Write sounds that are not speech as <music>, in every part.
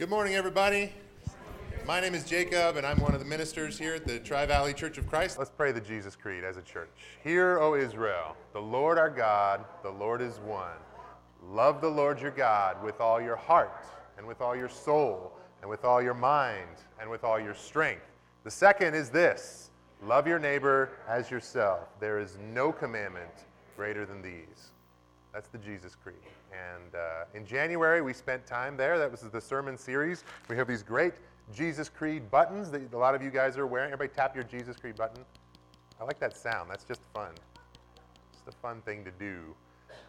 Good morning, everybody. My name is Jacob, and I'm one of the ministers here at the Tri Valley Church of Christ. Let's pray the Jesus Creed as a church. Hear, O Israel, the Lord our God, the Lord is one. Love the Lord your God with all your heart, and with all your soul, and with all your mind, and with all your strength. The second is this love your neighbor as yourself. There is no commandment greater than these. That's the Jesus Creed. And uh, in January, we spent time there. That was the sermon series. We have these great Jesus Creed buttons that a lot of you guys are wearing. Everybody tap your Jesus Creed button. I like that sound. That's just fun. It's a fun thing to do.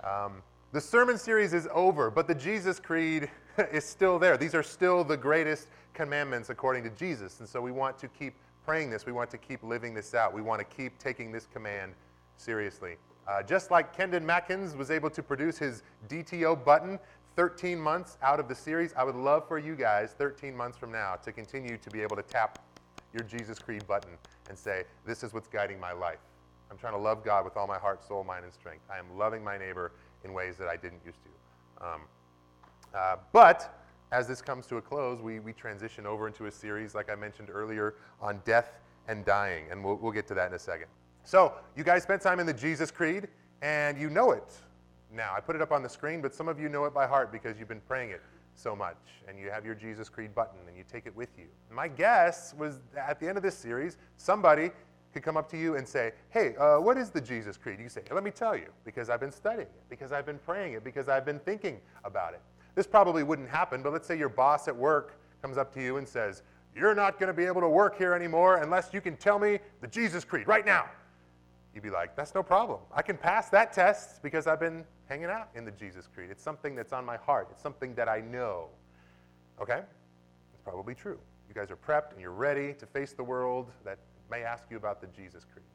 Um, the sermon series is over, but the Jesus Creed <laughs> is still there. These are still the greatest commandments according to Jesus. And so we want to keep praying this. We want to keep living this out. We want to keep taking this command seriously. Uh, just like Kendon Mackins was able to produce his DTO button 13 months out of the series, I would love for you guys 13 months from now to continue to be able to tap your Jesus Creed button and say, This is what's guiding my life. I'm trying to love God with all my heart, soul, mind, and strength. I am loving my neighbor in ways that I didn't used to. Um, uh, but as this comes to a close, we, we transition over into a series, like I mentioned earlier, on death and dying. And we'll, we'll get to that in a second. So, you guys spent time in the Jesus Creed, and you know it now. I put it up on the screen, but some of you know it by heart because you've been praying it so much, and you have your Jesus Creed button, and you take it with you. My guess was at the end of this series, somebody could come up to you and say, Hey, uh, what is the Jesus Creed? You say, Let me tell you, because I've been studying it, because I've been praying it, because I've been thinking about it. This probably wouldn't happen, but let's say your boss at work comes up to you and says, You're not going to be able to work here anymore unless you can tell me the Jesus Creed right now. You'd be like, that's no problem. I can pass that test because I've been hanging out in the Jesus Creed. It's something that's on my heart, it's something that I know. Okay? It's probably true. You guys are prepped and you're ready to face the world that may ask you about the Jesus Creed.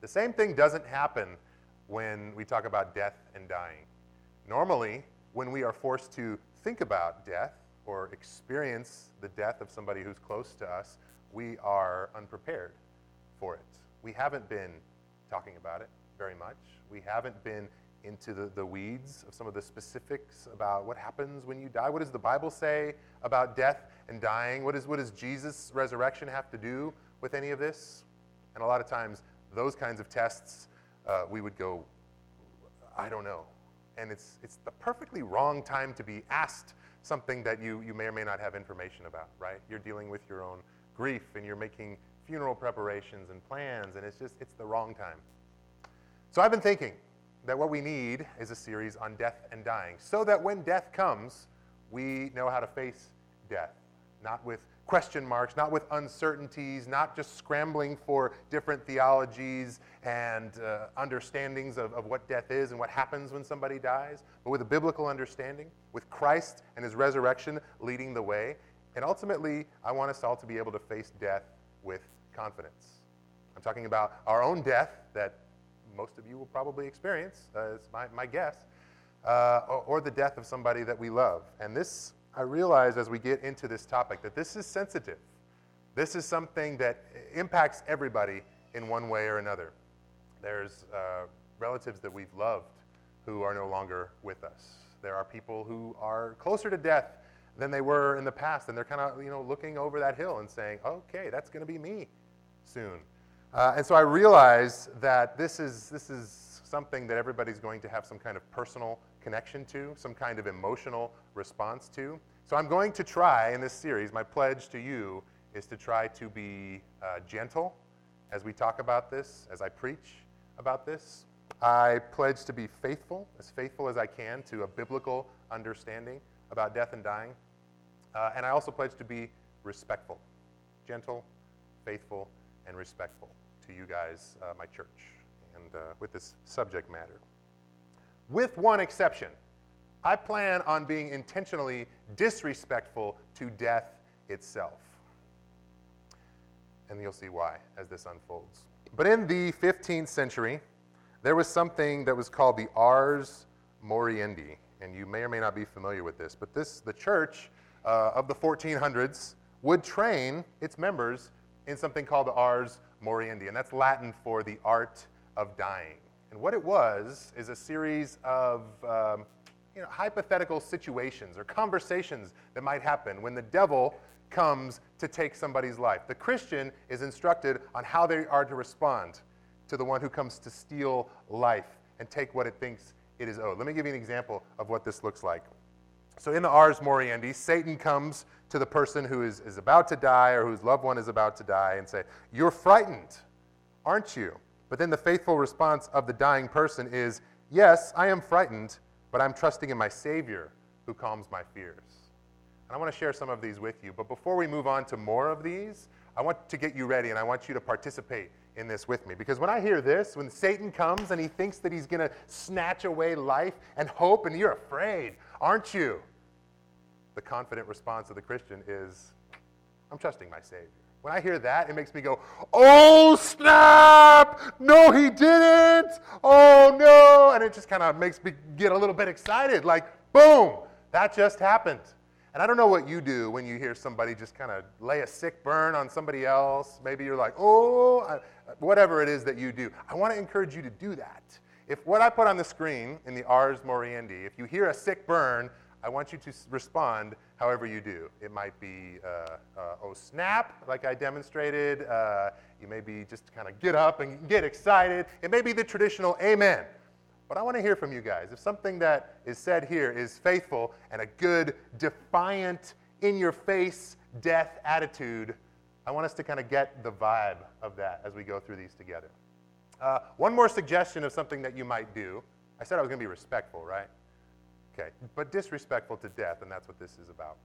The same thing doesn't happen when we talk about death and dying. Normally, when we are forced to think about death or experience the death of somebody who's close to us, we are unprepared for it. We haven't been talking about it very much. We haven't been into the, the weeds of some of the specifics about what happens when you die. What does the Bible say about death and dying? What, is, what does Jesus' resurrection have to do with any of this? And a lot of times, those kinds of tests, uh, we would go, I don't know. And it's, it's the perfectly wrong time to be asked something that you, you may or may not have information about, right? You're dealing with your own grief and you're making funeral preparations and plans, and it's just, it's the wrong time. So I've been thinking that what we need is a series on death and dying, so that when death comes, we know how to face death, not with question marks, not with uncertainties, not just scrambling for different theologies and uh, understandings of, of what death is and what happens when somebody dies, but with a biblical understanding, with Christ and his resurrection leading the way. And ultimately, I want us all to be able to face death with confidence. I'm talking about our own death that most of you will probably experience, uh, is my, my guess, uh, or, or the death of somebody that we love. And this, I realize as we get into this topic, that this is sensitive. This is something that impacts everybody in one way or another. There's uh, relatives that we've loved who are no longer with us. There are people who are closer to death than they were in the past, and they're kind of you know looking over that hill and saying, "Okay, that's going to be me soon." Uh, and so I realize that this is this is something that everybody's going to have some kind of personal connection to, some kind of emotional response to. So I'm going to try in this series. My pledge to you is to try to be uh, gentle as we talk about this, as I preach about this. I pledge to be faithful, as faithful as I can, to a biblical understanding about death and dying. Uh, and I also pledge to be respectful, gentle, faithful, and respectful to you guys, uh, my church, and uh, with this subject matter. With one exception, I plan on being intentionally disrespectful to death itself. And you'll see why as this unfolds. But in the 15th century, there was something that was called the Ars Moriendi and you may or may not be familiar with this, but this, the church uh, of the 1400s would train its members in something called the ars moriendi, and that's Latin for the art of dying. And what it was is a series of um, you know, hypothetical situations or conversations that might happen when the devil comes to take somebody's life. The Christian is instructed on how they are to respond to the one who comes to steal life and take what it thinks it is owed. Let me give you an example of what this looks like. So, in the Ars Moriendi, Satan comes to the person who is, is about to die or whose loved one is about to die and say, You're frightened, aren't you? But then the faithful response of the dying person is, Yes, I am frightened, but I'm trusting in my Savior who calms my fears. And I want to share some of these with you. But before we move on to more of these, I want to get you ready and I want you to participate in this with me. Because when I hear this, when Satan comes and he thinks that he's going to snatch away life and hope, and you're afraid, aren't you? The confident response of the Christian is, I'm trusting my Savior. When I hear that, it makes me go, oh, snap! No, he didn't! Oh, no! And it just kind of makes me get a little bit excited like, boom, that just happened. And I don't know what you do when you hear somebody just kind of lay a sick burn on somebody else. Maybe you're like, oh, whatever it is that you do. I want to encourage you to do that. If what I put on the screen in the Ars Moriendi, if you hear a sick burn, I want you to respond however you do. It might be, uh, uh, oh, snap, like I demonstrated. Uh, you may be just kind of get up and get excited. It may be the traditional amen. But I want to hear from you guys. If something that is said here is faithful and a good, defiant, in your face death attitude, I want us to kind of get the vibe of that as we go through these together. Uh, one more suggestion of something that you might do. I said I was going to be respectful, right? Okay, but disrespectful to death, and that's what this is about.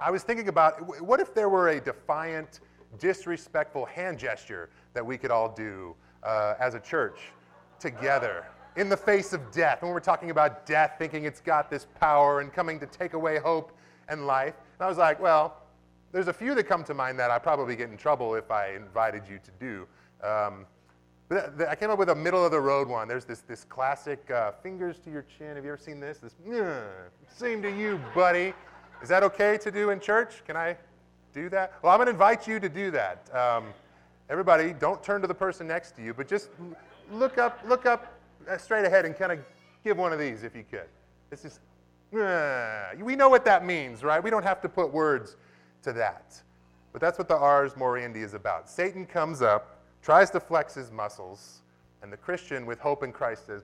I was thinking about what if there were a defiant, disrespectful hand gesture that we could all do uh, as a church together in the face of death. When we're talking about death, thinking it's got this power and coming to take away hope and life. And I was like, well, there's a few that come to mind that I'd probably get in trouble if I invited you to do. Um, I came up with a middle of the road one. There's this, this classic uh, fingers to your chin. Have you ever seen this? This, same to you, buddy. Is that okay to do in church? Can I do that? Well, I'm going to invite you to do that. Um, everybody, don't turn to the person next to you, but just look up, look up uh, straight ahead and kind of give one of these if you could. Just, uh, we know what that means, right? We don't have to put words to that. But that's what the Ars Moriendi is about. Satan comes up tries to flex his muscles, and the Christian with hope in Christ says,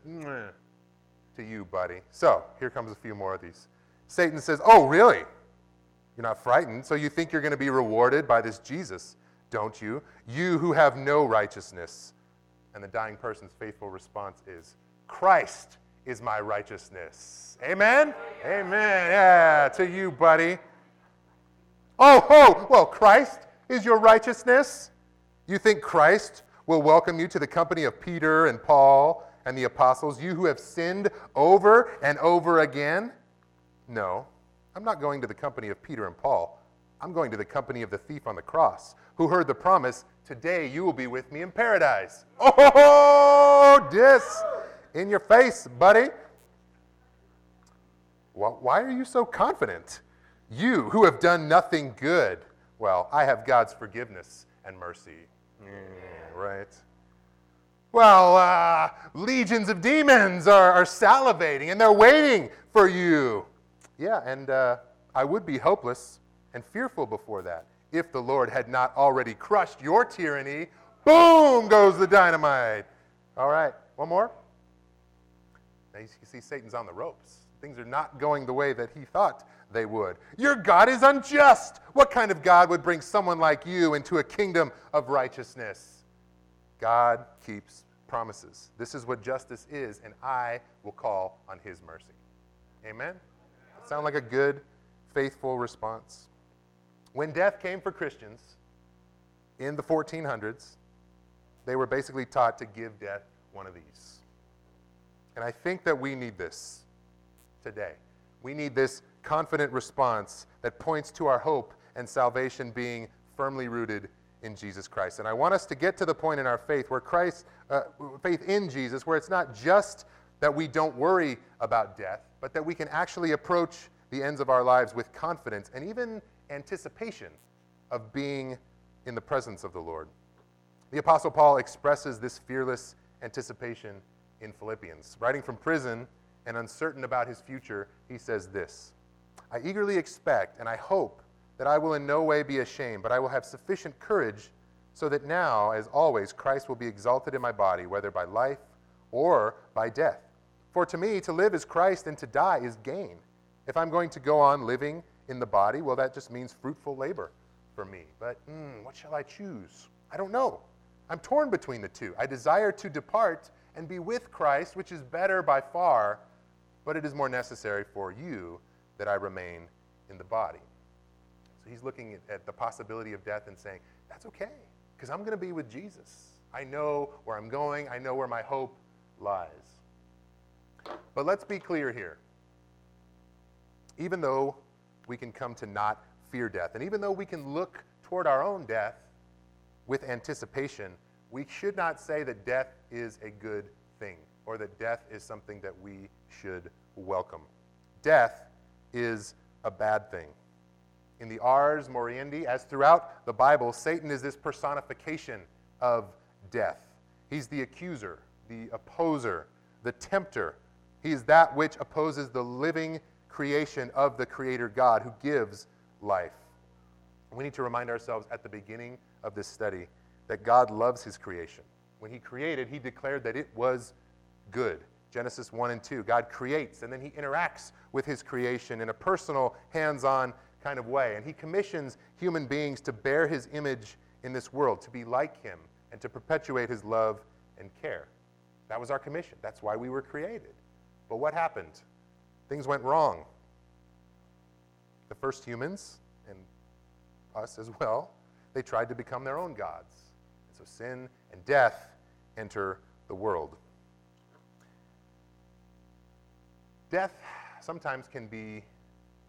to you, buddy. So here comes a few more of these. Satan says, Oh, really? You're not frightened, so you think you're going to be rewarded by this Jesus, don't you? You who have no righteousness. And the dying person's faithful response is, Christ is my righteousness. Amen? Amen. Yeah, to you, buddy. Oh, oh, well, Christ is your righteousness? You think Christ will welcome you to the company of Peter and Paul and the apostles, you who have sinned over and over again? No, I'm not going to the company of Peter and Paul. I'm going to the company of the thief on the cross, who heard the promise, Today you will be with me in paradise. Oh, this in your face, buddy. Well, why are you so confident? You who have done nothing good. Well, I have God's forgiveness and mercy. Yeah, right. Well, uh, legions of demons are, are, salivating and they're waiting for you. Yeah, and uh, I would be hopeless and fearful before that if the Lord had not already crushed your tyranny. Boom goes the dynamite. All right, one more. Now you see Satan's on the ropes. Things are not going the way that he thought they would. Your God is unjust. What kind of God would bring someone like you into a kingdom of righteousness? God keeps promises. This is what justice is, and I will call on his mercy. Amen? Sound like a good, faithful response. When death came for Christians in the 1400s, they were basically taught to give death one of these. And I think that we need this today. We need this confident response that points to our hope and salvation being firmly rooted in Jesus Christ. And I want us to get to the point in our faith where Christ, uh, faith in Jesus, where it's not just that we don't worry about death, but that we can actually approach the ends of our lives with confidence and even anticipation of being in the presence of the Lord. The Apostle Paul expresses this fearless anticipation in Philippians. Writing from prison, and uncertain about his future, he says this I eagerly expect and I hope that I will in no way be ashamed, but I will have sufficient courage so that now, as always, Christ will be exalted in my body, whether by life or by death. For to me, to live is Christ and to die is gain. If I'm going to go on living in the body, well, that just means fruitful labor for me. But mm, what shall I choose? I don't know. I'm torn between the two. I desire to depart and be with Christ, which is better by far, but it is more necessary for you that I remain in the body. So he's looking at, at the possibility of death and saying, that's okay, because I'm going to be with Jesus. I know where I'm going, I know where my hope lies. But let's be clear here. Even though we can come to not fear death, and even though we can look toward our own death with anticipation, we should not say that death is a good thing or that death is something that we should welcome. Death is a bad thing. In the Ars Moriendi, as throughout the Bible, Satan is this personification of death. He's the accuser, the opposer, the tempter. He is that which opposes the living creation of the Creator God who gives life. We need to remind ourselves at the beginning of this study that God loves his creation. When he created, he declared that it was good. Genesis 1 and 2. God creates, and then he interacts with his creation in a personal, hands on kind of way. And he commissions human beings to bear his image in this world, to be like him, and to perpetuate his love and care. That was our commission. That's why we were created. But what happened? Things went wrong. The first humans, and us as well, they tried to become their own gods. And so sin and death enter the world. Death sometimes can be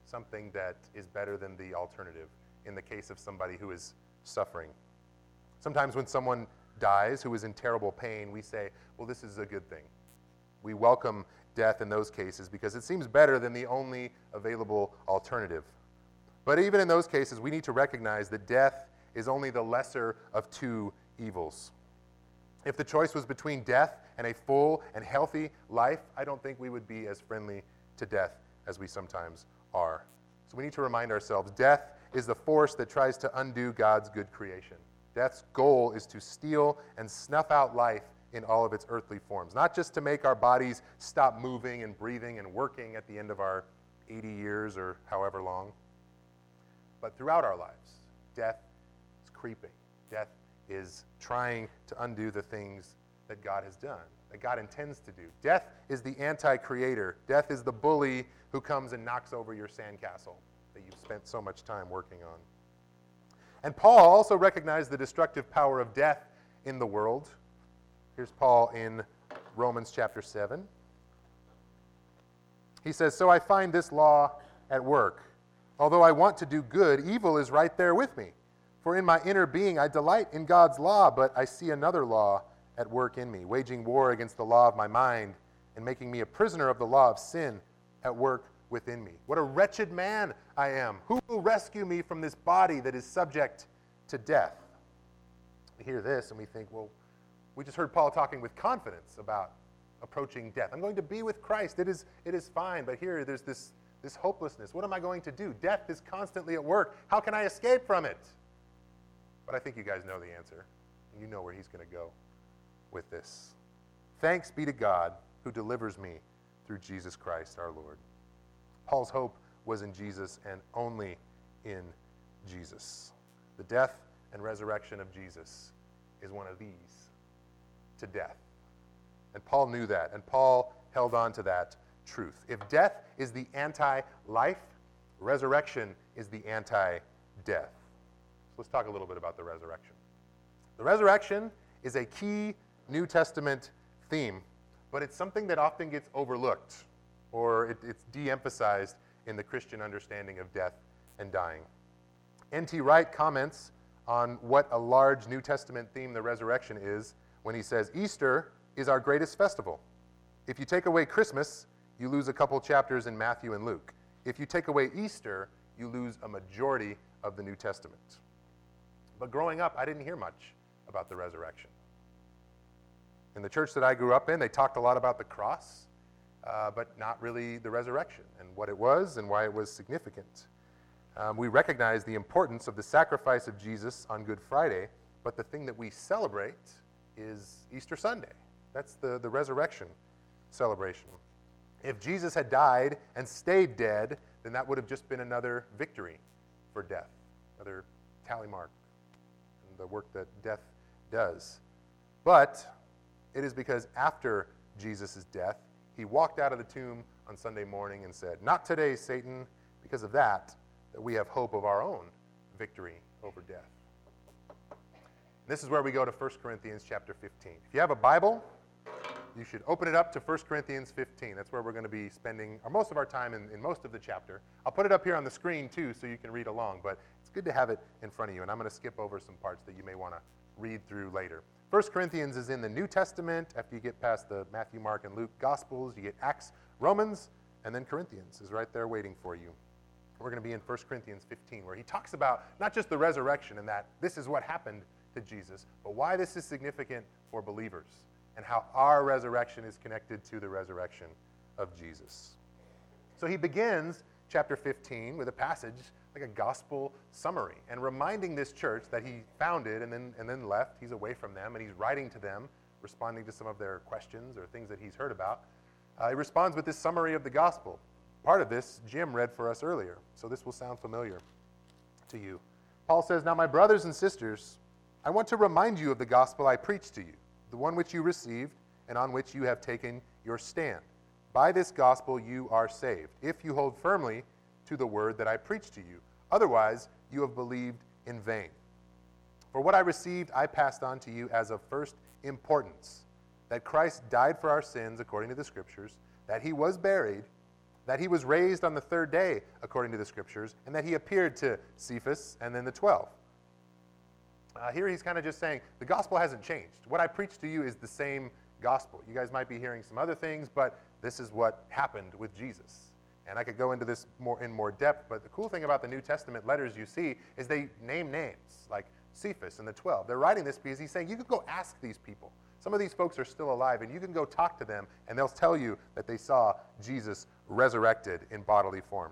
something that is better than the alternative in the case of somebody who is suffering. Sometimes when someone dies who is in terrible pain, we say, well, this is a good thing. We welcome death in those cases because it seems better than the only available alternative. But even in those cases, we need to recognize that death is only the lesser of two evils. If the choice was between death and a full and healthy life, I don't think we would be as friendly to death as we sometimes are. So we need to remind ourselves death is the force that tries to undo God's good creation. Death's goal is to steal and snuff out life in all of its earthly forms, not just to make our bodies stop moving and breathing and working at the end of our 80 years or however long, but throughout our lives. Death is creeping. Death is trying to undo the things that God has done, that God intends to do. Death is the anti creator. Death is the bully who comes and knocks over your sandcastle that you've spent so much time working on. And Paul also recognized the destructive power of death in the world. Here's Paul in Romans chapter 7. He says, So I find this law at work. Although I want to do good, evil is right there with me. For in my inner being I delight in God's law, but I see another law at work in me, waging war against the law of my mind and making me a prisoner of the law of sin at work within me. What a wretched man I am. Who will rescue me from this body that is subject to death? We hear this and we think, well, we just heard Paul talking with confidence about approaching death. I'm going to be with Christ. It is, it is fine. But here, there's this, this hopelessness. What am I going to do? Death is constantly at work. How can I escape from it? But I think you guys know the answer. You know where he's going to go with this. Thanks be to God who delivers me through Jesus Christ our Lord. Paul's hope was in Jesus and only in Jesus. The death and resurrection of Jesus is one of these to death. And Paul knew that, and Paul held on to that truth. If death is the anti life, resurrection is the anti death. So let's talk a little bit about the resurrection. The resurrection is a key New Testament theme, but it's something that often gets overlooked or it, it's de emphasized in the Christian understanding of death and dying. N.T. Wright comments on what a large New Testament theme the resurrection is when he says, Easter is our greatest festival. If you take away Christmas, you lose a couple chapters in Matthew and Luke. If you take away Easter, you lose a majority of the New Testament. But growing up, I didn't hear much about the resurrection. In the church that I grew up in, they talked a lot about the cross. uh, but not really the resurrection and what it was and why it was significant. Um, we recognize the importance of the sacrifice of Jesus on Good Friday, but the thing that we celebrate is Easter Sunday. That's the, the resurrection celebration. If Jesus had died and stayed dead, then that would have just been another victory for death, another tally mark the work that death does. But it is because after Jesus' death, he walked out of the tomb on Sunday morning and said, Not today, Satan. Because of that, that we have hope of our own victory over death. This is where we go to 1 Corinthians chapter 15. If you have a Bible, you should open it up to 1 Corinthians 15. That's where we're going to be spending most of our time in, in most of the chapter. I'll put it up here on the screen too so you can read along, but it's good to have it in front of you. And I'm going to skip over some parts that you may want to read through later. 1 Corinthians is in the New Testament. After you get past the Matthew, Mark, and Luke Gospels, you get Acts, Romans, and then Corinthians is right there waiting for you. We're going to be in 1 Corinthians 15, where he talks about not just the resurrection and that this is what happened to Jesus, but why this is significant for believers and how our resurrection is connected to the resurrection of Jesus. So he begins chapter 15 with a passage like a gospel summary and reminding this church that he founded and then, and then left. He's away from them and he's writing to them, responding to some of their questions or things that he's heard about. Uh, he responds with this summary of the gospel. Part of this Jim read for us earlier, so this will sound familiar to you. Paul says, Now, my brothers and sisters, I want to remind you of the gospel I preached to you the one which you received and on which you have taken your stand. By this gospel you are saved, if you hold firmly to the word that I preached to you. Otherwise, you have believed in vain. For what I received, I passed on to you as of first importance that Christ died for our sins according to the Scriptures, that he was buried, that he was raised on the third day according to the Scriptures, and that he appeared to Cephas and then the twelve. Uh, here he's kind of just saying the gospel hasn't changed. What I preach to you is the same gospel. You guys might be hearing some other things, but this is what happened with Jesus. And I could go into this more in more depth, but the cool thing about the New Testament letters you see is they name names, like Cephas and the 12. They're writing this because he's saying you can go ask these people. Some of these folks are still alive, and you can go talk to them, and they'll tell you that they saw Jesus resurrected in bodily form.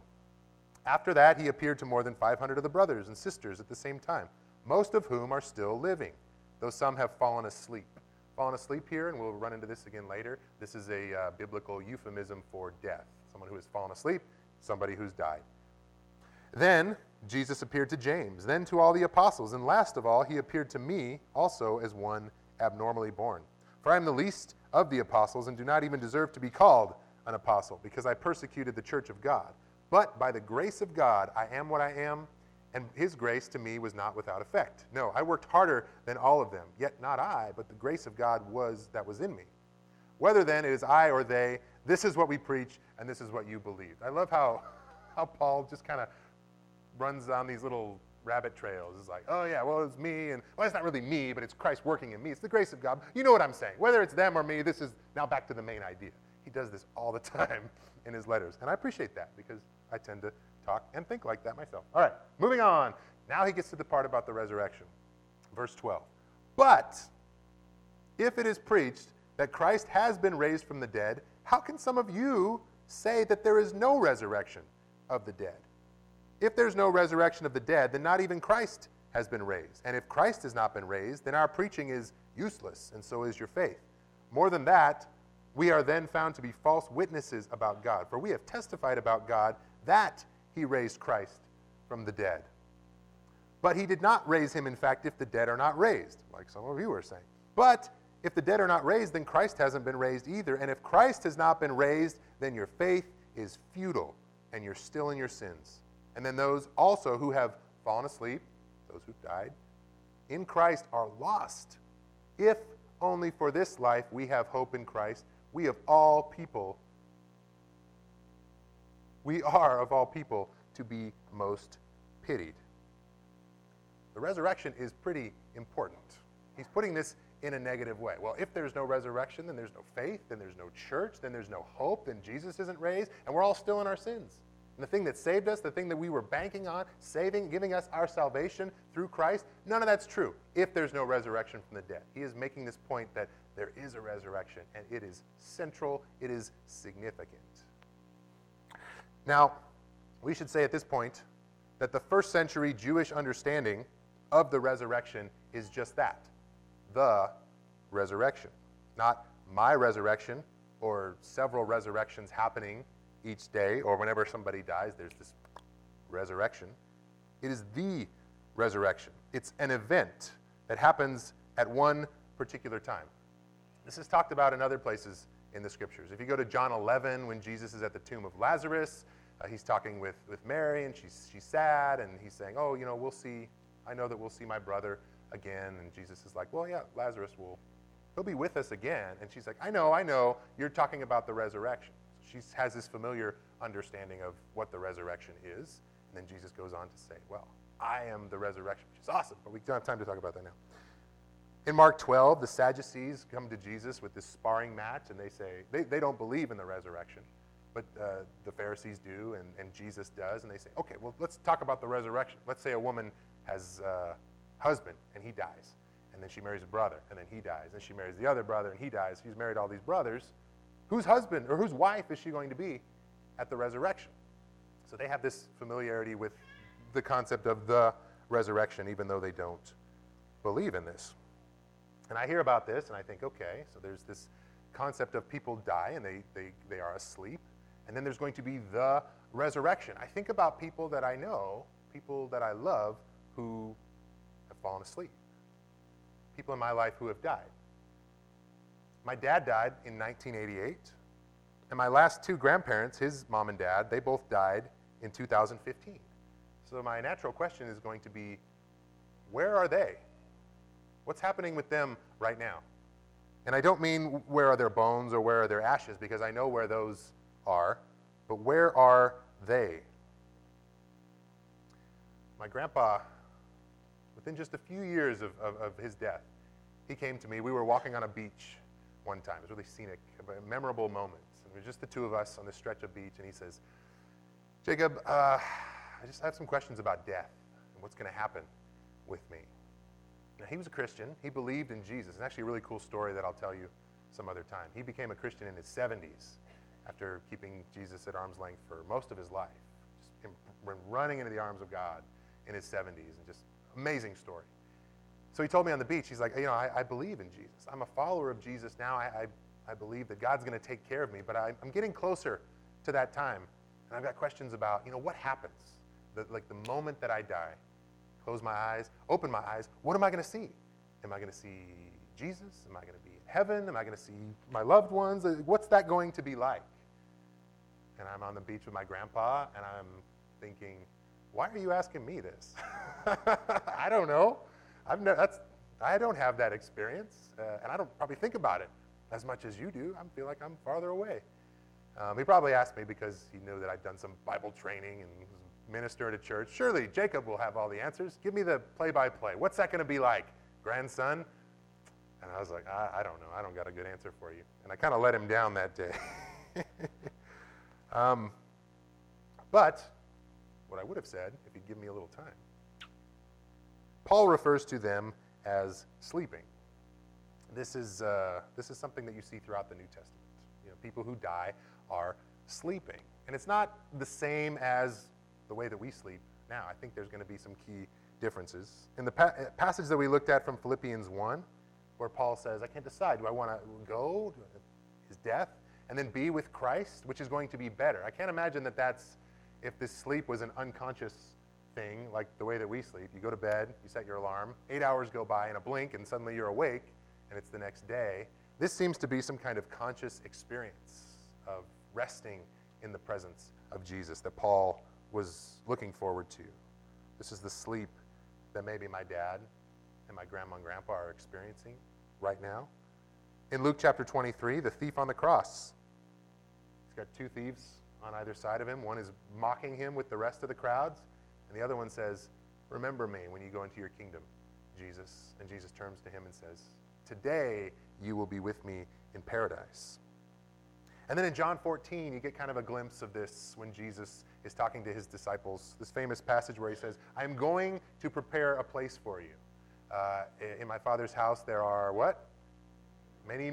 After that, he appeared to more than 500 of the brothers and sisters at the same time most of whom are still living, though some have fallen asleep. Fallen asleep here, and we'll run into this again later. This is a uh, biblical euphemism for death. Someone who has fallen asleep, somebody who's died. Then Jesus appeared to James, then to all the apostles, and last of all, he appeared to me also as one abnormally born. For I am the least of the apostles and do not even deserve to be called an apostle, because I persecuted the church of God. But by the grace of God, I am what I am and his grace to me was not without effect. No, I worked harder than all of them, yet not I, but the grace of God was that was in me. Whether then it is I or they, this is what we preach, and this is what you believe. I love how, <laughs> how Paul just kind of runs on these little rabbit trails. It's like, oh yeah, well it's me, and well it's not really me, but it's Christ working in me. It's the grace of God. You know what I'm saying. Whether it's them or me, this is now back to the main idea. He does this all the <laughs> time in his letters, and I appreciate that because I tend to talk and think like that myself. All right, moving on. Now he gets to the part about the resurrection. Verse 12. But if it is preached that Christ has been raised from the dead, how can some of you say that there is no resurrection of the dead? If there's no resurrection of the dead, then not even Christ has been raised. And if Christ has not been raised, then our preaching is useless, and so is your faith. More than that, we are then found to be false witnesses about God. For we have testified about God that he raised Christ from the dead. But he did not raise him, in fact, if the dead are not raised, like some of you are saying. But if the dead are not raised, then Christ hasn't been raised either. And if Christ has not been raised, then your faith is futile and you're still in your sins. And then those also who have fallen asleep, those who've died, in Christ are lost. If only for this life we have hope in Christ, we of all people we are, of all people, to be most pitied. The resurrection is pretty important. He's putting this in a negative way. Well, if there's no resurrection, then there's no faith, then there's no church, then there's no hope, then Jesus isn't raised, and we're all still in our sins. And the thing that saved us, the thing that we were banking on, saving, giving us our salvation through Christ, none of that's true if there's no resurrection from the dead. He is making this point that there is a resurrection, and it is central, it is significant. Now, we should say at this point that the first century Jewish understanding of the resurrection is just that the resurrection. Not my resurrection or several resurrections happening each day or whenever somebody dies, there's this resurrection. It is the resurrection. It's an event that happens at one particular time. This is talked about in other places in the scriptures. If you go to John 11, when Jesus is at the tomb of Lazarus, uh, he's talking with, with Mary and she's, she's sad and he's saying, Oh, you know, we'll see. I know that we'll see my brother again. And Jesus is like, Well, yeah, Lazarus will, he'll be with us again. And she's like, I know, I know. You're talking about the resurrection. So she has this familiar understanding of what the resurrection is. And then Jesus goes on to say, Well, I am the resurrection, which is awesome, but we don't have time to talk about that now. In Mark 12, the Sadducees come to Jesus with this sparring match, and they say they, they don't believe in the resurrection, but uh, the Pharisees do, and, and Jesus does. And they say, okay, well, let's talk about the resurrection. Let's say a woman has a husband, and he dies. And then she marries a brother, and then he dies. And she marries the other brother, and he dies. She's married all these brothers. Whose husband or whose wife is she going to be at the resurrection? So they have this familiarity with the concept of the resurrection, even though they don't believe in this. And I hear about this and I think, okay, so there's this concept of people die and they, they, they are asleep. And then there's going to be the resurrection. I think about people that I know, people that I love, who have fallen asleep. People in my life who have died. My dad died in 1988. And my last two grandparents, his mom and dad, they both died in 2015. So my natural question is going to be where are they? What's happening with them right now? And I don't mean where are their bones or where are their ashes, because I know where those are, but where are they? My grandpa, within just a few years of, of, of his death, he came to me. We were walking on a beach one time. It was really scenic, a memorable moment. And it was just the two of us on this stretch of beach, and he says, Jacob, uh, I just have some questions about death and what's going to happen with me. Now, he was a Christian. He believed in Jesus. It's actually a really cool story that I'll tell you some other time. He became a Christian in his 70s after keeping Jesus at arm's length for most of his life. Just running into the arms of God in his 70s, and just amazing story. So he told me on the beach, he's like, you know, I, I believe in Jesus. I'm a follower of Jesus now. I, I, I believe that God's going to take care of me, but I, I'm getting closer to that time. And I've got questions about, you know, what happens? The, like the moment that I die, close my eyes, open my eyes, what am I going to see? Am I going to see Jesus? Am I going to be in heaven? Am I going to see my loved ones? What's that going to be like? And I'm on the beach with my grandpa, and I'm thinking, why are you asking me this? <laughs> I don't know. I've that's, I don't have that experience, uh, and I don't probably think about it as much as you do. I feel like I'm farther away. Um, he probably asked me because he knew that I'd done some Bible training and was minister at a church. Surely Jacob will have all the answers. Give me the play by play. What's that going to be like, grandson? And I was like, I, I, don't know. I don't got a good answer for you. And I kind of let him down that day. <laughs> um, but what I would have said, if he'd give me a little time, Paul refers to them as sleeping. This is, uh, this is something that you see throughout the New Testament. You know, people who die are sleeping. And it's not the same as the way that we sleep now. I think there's going to be some key differences. In the pa- uh, passage that we looked at from Philippians 1, where Paul says, I can't decide. Do I want to go to his death and then be with Christ, which is going to be better? I can't imagine that that's if this sleep was an unconscious thing, like the way that we sleep. You go to bed, you set your alarm, eight hours go by in a blink, and suddenly you're awake, and it's the next day. This seems to be some kind of conscious experience of resting in the presence of Jesus that Paul was looking forward to. This is the sleep that maybe my dad and my grandma and grandpa are experiencing right now. In Luke chapter 23, the thief on the cross. He's got two thieves on either side of him. One is mocking him with the rest of the crowds, and the other one says, Remember me when you go into your kingdom, Jesus. And Jesus turns to him and says, Today you will be with me in paradise. And then in John 14, you get kind of a glimpse of this when Jesus is talking to his disciples. This famous passage where he says, I'm going to prepare a place for you. Uh, in my Father's house, there are what? Many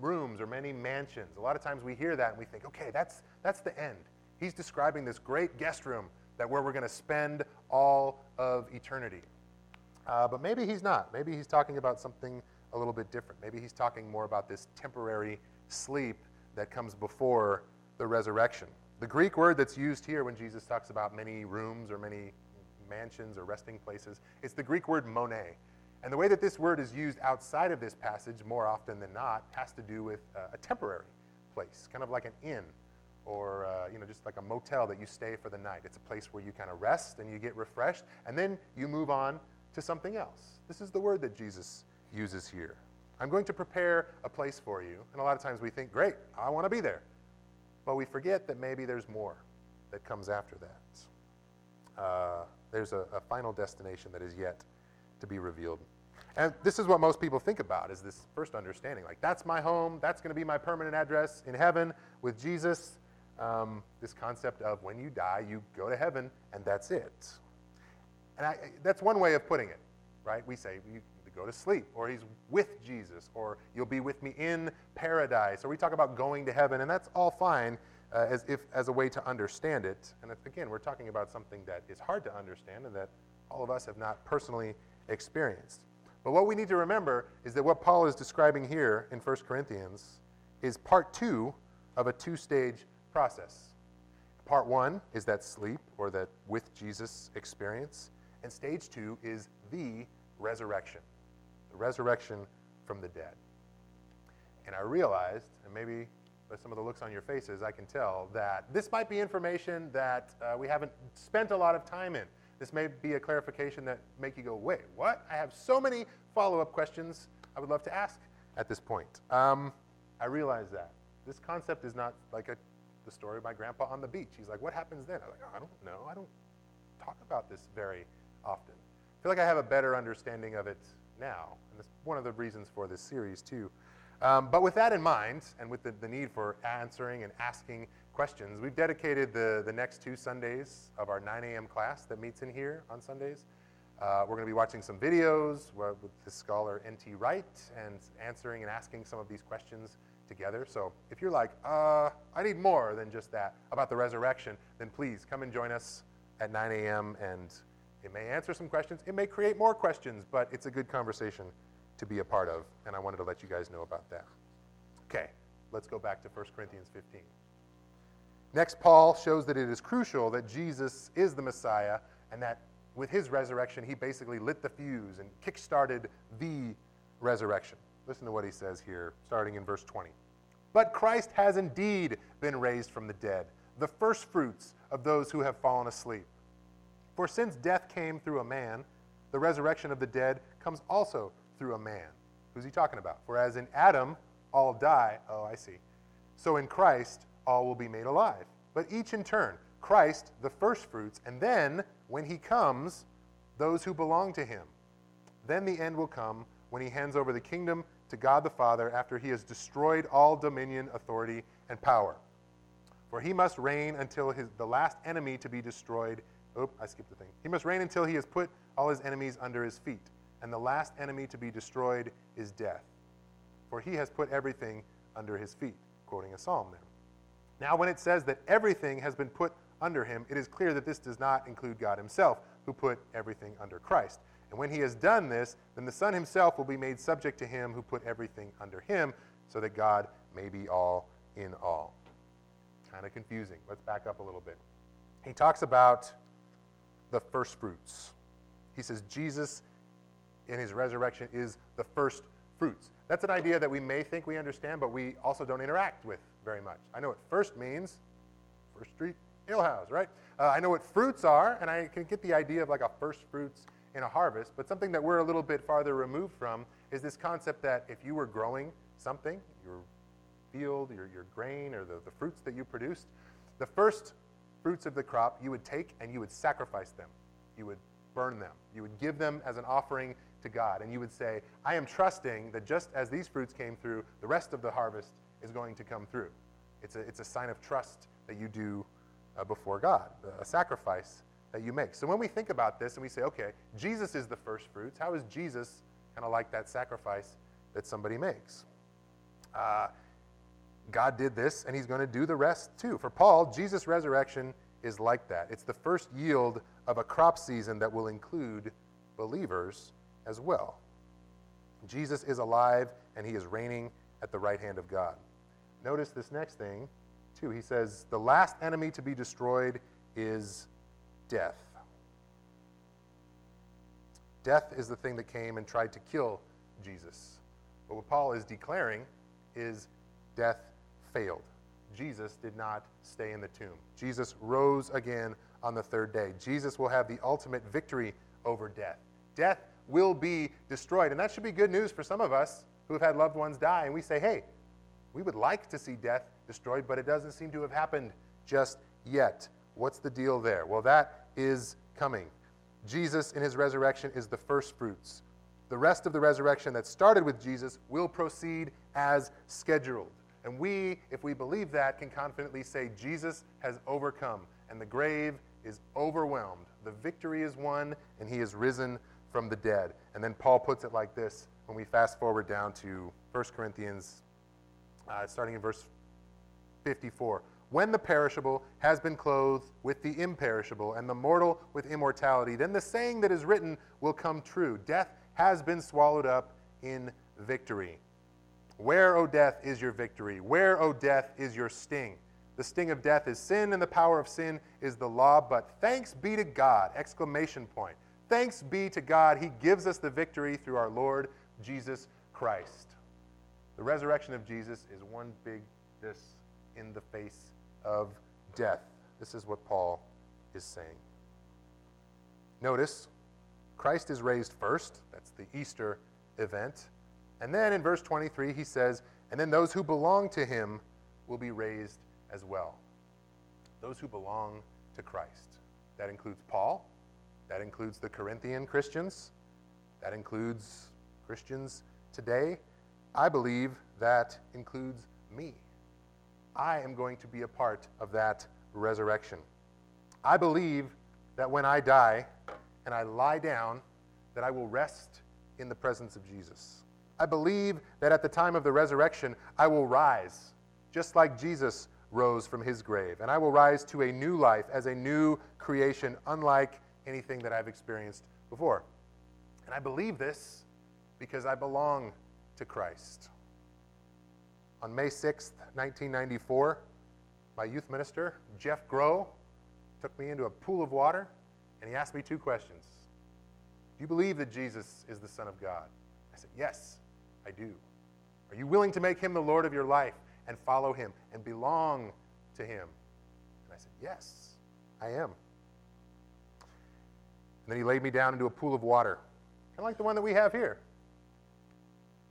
rooms or many mansions. A lot of times we hear that and we think, okay, that's, that's the end. He's describing this great guest room that where we're going to spend all of eternity. Uh, but maybe he's not. Maybe he's talking about something a little bit different. Maybe he's talking more about this temporary sleep that comes before the resurrection. The Greek word that's used here when Jesus talks about many rooms or many mansions or resting places, it's the Greek word mone. And the way that this word is used outside of this passage, more often than not, has to do with uh, a temporary place, kind of like an inn or uh, you know just like a motel that you stay for the night. It's a place where you kind of rest and you get refreshed, and then you move on to something else. This is the word that Jesus uses here. I'm going to prepare a place for you. And a lot of times we think, great, I want to be there. But we forget that maybe there's more that comes after that. Uh, there's a, a final destination that is yet to be revealed. And this is what most people think about is this first understanding. Like, that's my home. That's going to be my permanent address in heaven with Jesus. Um, this concept of when you die, you go to heaven, and that's it. And I, that's one way of putting it, right? We say you go to sleep, or he's with Jesus, or you'll be with me in paradise, or we talk about going to heaven, and that's all fine uh, as, if, as a way to understand it. And again, we're talking about something that is hard to understand and that all of us have not personally experienced. But what we need to remember is that what Paul is describing here in 1 Corinthians is part two of a two stage process. Part one is that sleep or that with Jesus experience. And stage two is the resurrection, the resurrection from the dead. And I realized, and maybe by some of the looks on your faces, I can tell that this might be information that uh, we haven't spent a lot of time in. This may be a clarification that make you go, wait, what? I have so many follow-up questions I would love to ask at this point. Um, I realize that. This concept is not like a, the story of my grandpa on the beach. He's like, what happens then? I'm like, oh, I don't know. I don't talk about this very often. I feel like I have a better understanding of it now, and that's one of the reasons for this series too. Um, but with that in mind, and with the, the, need for answering and asking questions, we've dedicated the, the next two Sundays of our 9 a.m. class that meets in here on Sundays. Uh, we're going to be watching some videos with the scholar N.T. Wright and answering and asking some of these questions together. So if you're like, uh, I need more than just that about the resurrection, then please come and join us at 9 a.m. and it may answer some questions. It may create more questions, but it's a good conversation to be a part of, and I wanted to let you guys know about that. Okay, let's go back to 1 Corinthians 15. Next, Paul shows that it is crucial that Jesus is the Messiah and that with his resurrection, he basically lit the fuse and kick-started the resurrection. Listen to what he says here, starting in verse 20. But Christ has indeed been raised from the dead, the firstfruits of those who have fallen asleep. For since death came through a man, the resurrection of the dead comes also through a man. Who's he talking about? For as in Adam all die, oh, I see. So in Christ all will be made alive, but each in turn. Christ, the firstfruits, and then, when he comes, those who belong to him. Then the end will come when he hands over the kingdom to God the Father after he has destroyed all dominion, authority, and power. For he must reign until his, the last enemy to be destroyed Oh, I skipped the thing. He must reign until he has put all his enemies under his feet. And the last enemy to be destroyed is death. For he has put everything under his feet. Quoting a psalm there. Now, when it says that everything has been put under him, it is clear that this does not include God himself, who put everything under Christ. And when he has done this, then the Son himself will be made subject to him who put everything under him, so that God may be all in all. Kind of confusing. Let's back up a little bit. He talks about the first fruits. He says Jesus in his resurrection is the first fruits. That's an idea that we may think we understand, but we also don't interact with very much. I know what first means, First Street Ale House, right? Uh, I know what fruits are, and I can get the idea of like a first fruits in a harvest, but something that we're a little bit farther removed from is this concept that if you were growing something, your field, your, your grain, or the, the fruits that you produced, the first fruits of the crop you would take and you would sacrifice them. You would burn them. You would give them as an offering to God. And you would say, I am trusting that just as these fruits came through, the rest of the harvest is going to come through. It's a, it's a sign of trust that you do uh, before God, a sacrifice that you make. So when we think about this and we say, okay, Jesus is the first fruits, how is Jesus kind of like that sacrifice that somebody makes? Uh, God did this, and he's going to do the rest too. For Paul, Jesus' resurrection is like that. It's the first yield of a crop season that will include believers as well. Jesus is alive, and he is reigning at the right hand of God. Notice this next thing, too. He says, The last enemy to be destroyed is death. Death is the thing that came and tried to kill Jesus. But what Paul is declaring is death failed. Jesus did not stay in the tomb. Jesus rose again on the third day. Jesus will have the ultimate victory over death. Death will be destroyed. And that should be good news for some of us who have had loved ones die. And we say, hey, we would like to see death destroyed, but it doesn't seem to have happened just yet. What's the deal there? Well, that is coming. Jesus in his resurrection is the first fruits. The rest of the resurrection that started with Jesus will proceed as scheduled. And we, if we believe that, can confidently say Jesus has overcome and the grave is overwhelmed. The victory is won and he is risen from the dead. And then Paul puts it like this when we fast forward down to 1 Corinthians, uh, starting in verse 54. When the perishable has been clothed with the imperishable, and the mortal with immortality, then the saying that is written will come true Death has been swallowed up in victory. Where, O death, is your victory? Where, O death, is your sting? The sting of death is sin, and the power of sin is the law. But thanks be to God! Exclamation point. Thanks be to God. He gives us the victory through our Lord Jesus Christ. The resurrection of Jesus is one big this in the face of death. This is what Paul is saying. Notice, Christ is raised first. That's the Easter event. And then in verse 23, he says, And then those who belong to him will be raised as well. Those who belong to Christ. That includes Paul. That includes the Corinthian Christians. That includes Christians today. I believe that includes me. I am going to be a part of that resurrection. I believe that when I die and I lie down, that I will rest in the presence of Jesus. I believe that at the time of the resurrection, I will rise, just like Jesus rose from his grave. And I will rise to a new life as a new creation, unlike anything that I've experienced before. And I believe this because I belong to Christ. On May 6th, 1994, my youth minister, Jeff Grow, took me into a pool of water and he asked me two questions. Do you believe that Jesus is the Son of God? I said, Yes. I do. Are you willing to make him the Lord of your life and follow him and belong to him? And I said, Yes, I am. And then he laid me down into a pool of water, kind of like the one that we have here.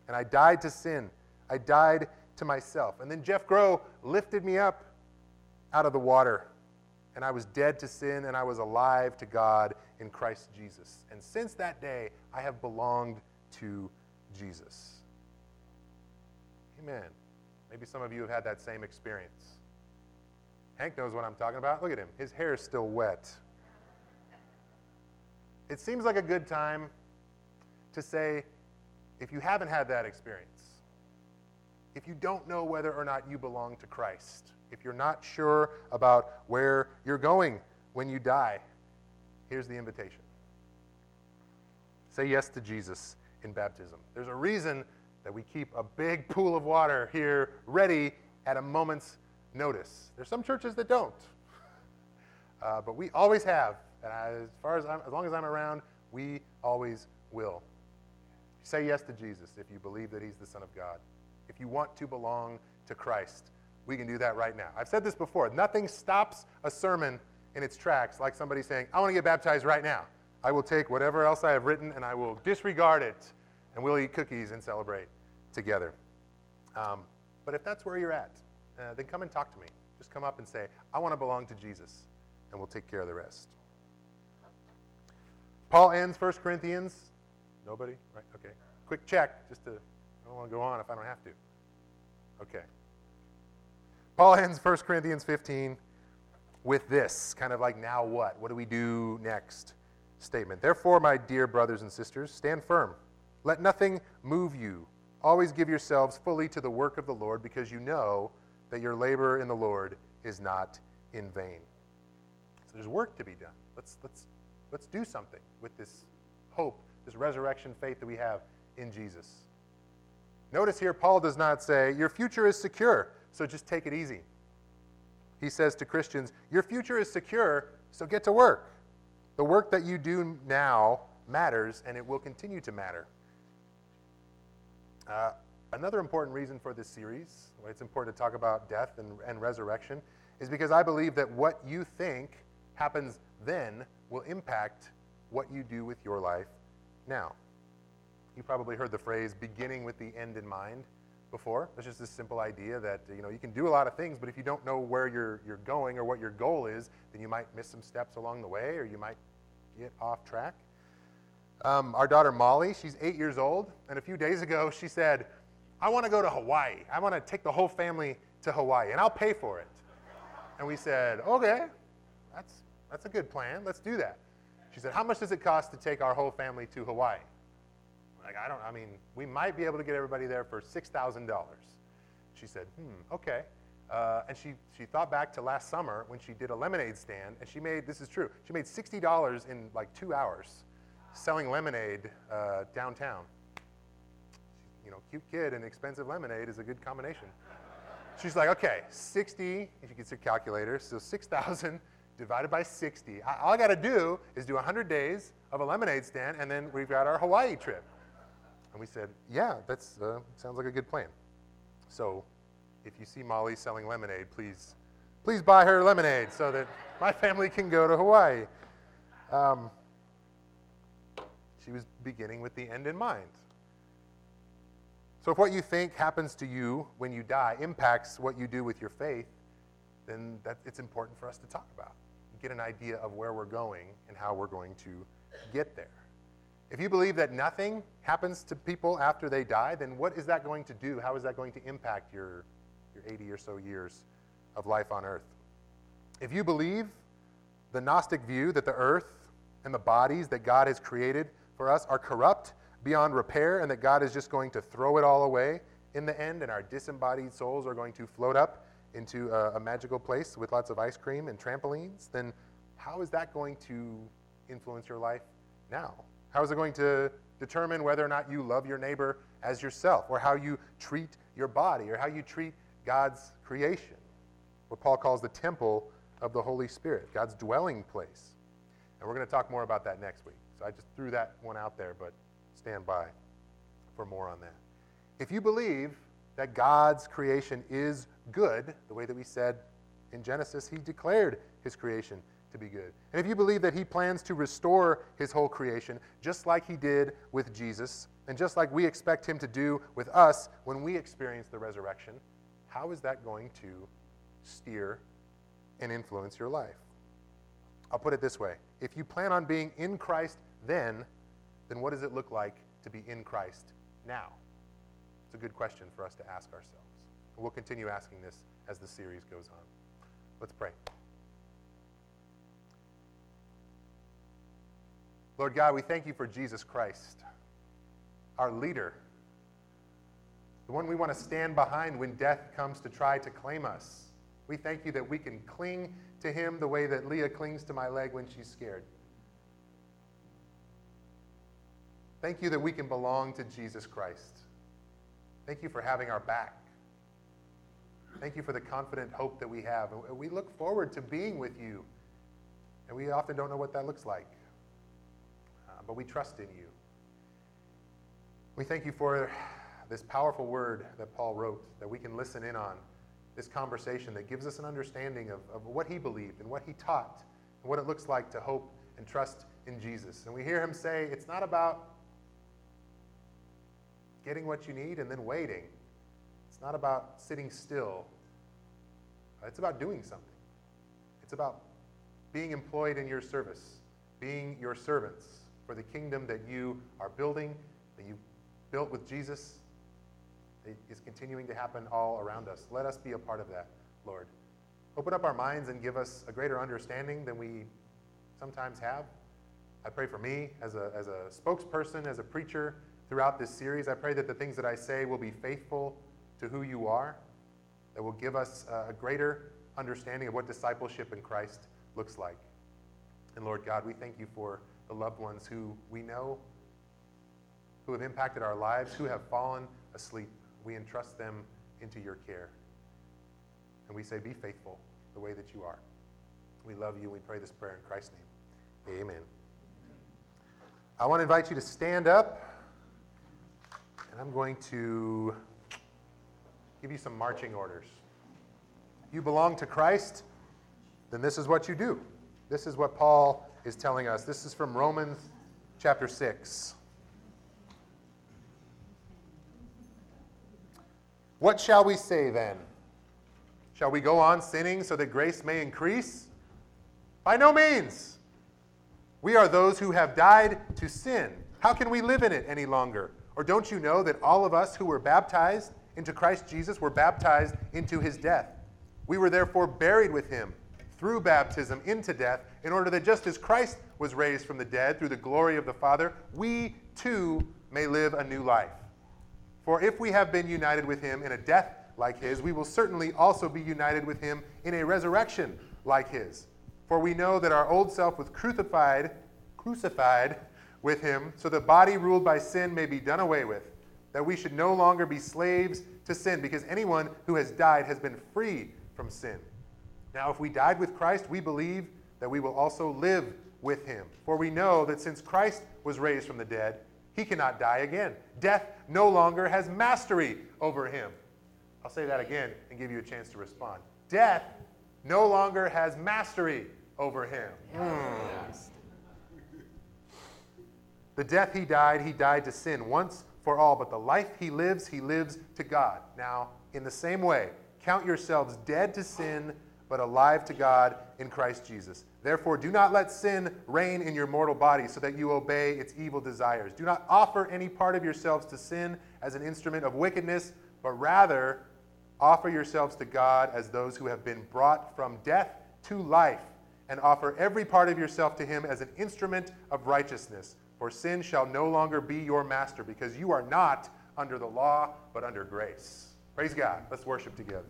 And I died to sin. I died to myself. And then Jeff Grow lifted me up out of the water. And I was dead to sin and I was alive to God in Christ Jesus. And since that day, I have belonged to Jesus. Amen. Maybe some of you have had that same experience. Hank knows what I'm talking about. Look at him. His hair is still wet. It seems like a good time to say, if you haven't had that experience, if you don't know whether or not you belong to Christ, if you're not sure about where you're going when you die, here's the invitation. Say yes to Jesus in baptism. There's a reason that we keep a big pool of water here ready at a moment's notice. There's some churches that don't, <laughs> uh, but we always have. And as far as I'm, as long as I'm around, we always will. Say yes to Jesus if you believe that He's the Son of God. If you want to belong to Christ, we can do that right now. I've said this before. Nothing stops a sermon in its tracks like somebody saying, "I want to get baptized right now." I will take whatever else I have written and I will disregard it and we'll eat cookies and celebrate together. Um, but if that's where you're at, uh, then come and talk to me. Just come up and say, I want to belong to Jesus, and we'll take care of the rest. Paul ends 1 Corinthians. Nobody? Right? Okay. Quick check, just to, I don't want to go on if I don't have to. Okay. Paul ends 1 Corinthians 15 with this kind of like, now what? What do we do next? Statement. Therefore, my dear brothers and sisters, stand firm. Let nothing move you. Always give yourselves fully to the work of the Lord because you know that your labor in the Lord is not in vain. So there's work to be done. Let's, let's, let's do something with this hope, this resurrection faith that we have in Jesus. Notice here, Paul does not say, Your future is secure, so just take it easy. He says to Christians, Your future is secure, so get to work. The work that you do now matters, and it will continue to matter. Uh, another important reason for this series, why it's important to talk about death and, and resurrection, is because I believe that what you think happens then will impact what you do with your life now. You probably heard the phrase beginning with the end in mind before. That's just this simple idea that you know you can do a lot of things, but if you don't know where you're you're going or what your goal is, then you might miss some steps along the way, or you might get off track. Um, our daughter Molly, she's eight years old, and a few days ago she said, "I want to go to Hawaii. I want to take the whole family to Hawaii, and I'll pay for it." And we said, "Okay, that's that's a good plan. Let's do that." She said, "How much does it cost to take our whole family to Hawaii?" Like, I don't, I mean, we might be able to get everybody there for $6,000. She said, hmm, okay. Uh, and she, she thought back to last summer when she did a lemonade stand, and she made, this is true, she made $60 in like two hours selling lemonade uh, downtown. You know, cute kid and expensive lemonade is a good combination. She's like, okay, 60, if you can see calculator, so 6,000 <laughs> divided by 60. I, all I got to do is do 100 days of a lemonade stand, and then we've got our Hawaii trip. And we said, yeah, that uh, sounds like a good plan. So if you see Molly selling lemonade, please, please buy her lemonade so that my family can go to Hawaii. Um, beginning with the end in mind. So if what you think happens to you when you die impacts what you do with your faith, then that, it's important for us to talk about, get an idea of where we're going and how we're going to get there. If you believe that nothing happens to people after they die, then what is that going to do? How is that going to impact your, your 80 or so years of life on earth? If you believe the Gnostic view that the earth and the bodies that God has created for us are corrupt beyond repair and that God is just going to throw it all away in the end and our disembodied souls are going to float up into a, a magical place with lots of ice cream and trampolines, then how is that going to influence your life now? How is it going to determine whether or not you love your neighbor as yourself, or how you treat your body, or how you treat God's creation? What Paul calls the temple of the Holy Spirit, God's dwelling place. And we're going to talk more about that next week. I just threw that one out there, but stand by for more on that. If you believe that God's creation is good, the way that we said in Genesis, He declared His creation to be good. And if you believe that He plans to restore His whole creation, just like He did with Jesus, and just like we expect Him to do with us when we experience the resurrection, how is that going to steer and influence your life? I'll put it this way if you plan on being in Christ then, then what does it look like to be in Christ now? It's a good question for us to ask ourselves. And we'll continue asking this as the series goes on. Let's pray. Lord God, we thank you for Jesus Christ, our leader, the one we want to stand behind when death comes to try to claim us. We thank you that we can cling to him the way that Leah clings to my leg when she's scared. Thank you that we can belong to Jesus Christ. Thank you for having our back. Thank you for the confident hope that we have. We look forward to being with you. And we often don't know what that looks like uh, but we trust in you. We thank you for this powerful word that Paul wrote that we can listen in on, this conversation that gives us an understanding of, of what he believed and what he taught and what it looks like to hope and trust in Jesus. And we hear him say, it's not about getting what you need and then waiting. It's not about sitting still. It's about doing something. It's about being employed in your service, being your servants, for the kingdom that you are building, that you built with Jesus, is continuing to happen all around us. Let us be a part of that, Lord. open up our minds and give us a greater understanding than we sometimes have. I pray for me as a, as a spokesperson, as a preacher throughout this series. I pray that the things that I say will be faithful to who you are, that will give us a greater understanding of what discipleship in Christ looks like. And Lord God, we thank you for the loved ones who we know, who have impacted our lives, who have fallen asleep. We entrust them into your care. And we say, Be faithful the way that you are. We love you. We pray this prayer in Christ's name. Amen. I want to invite you to stand up, and I'm going to give you some marching orders. You belong to Christ, then this is what you do. This is what Paul is telling us. This is from Romans chapter 6. What shall we say then? Shall we go on sinning so that grace may increase? By no means. We are those who have died to sin. How can we live in it any longer? Or don't you know that all of us who were baptized into Christ Jesus were baptized into his death? We were therefore buried with him through baptism into death, in order that just as Christ was raised from the dead through the glory of the Father, we too may live a new life. For if we have been united with him in a death like his, we will certainly also be united with him in a resurrection like his. For we know that our old self was crucified, crucified with him, so the body ruled by sin may be done away with, that we should no longer be slaves to sin, because anyone who has died has been free from sin. Now, if we died with Christ, we believe that we will also live with him. For we know that since Christ was raised from the dead, he cannot die again. Death no longer has mastery over him. I'll say that again and give you a chance to respond. Death no longer has mastery over him. Mm. The death he died, he died to sin once for all, but the life he lives, he lives to God. Now, in the same way, count yourselves dead to sin, but alive to God in Christ Jesus. Therefore, do not let sin reign in your mortal body so that you obey its evil desires. Do not offer any part of yourselves to sin as an instrument of wickedness, but rather offer yourselves to God as those who have been brought from death to life and offer every part of yourself to him as an instrument of righteousness. For sin shall no longer be your master, because you are not under the law, but under grace. Praise God. Let's worship together.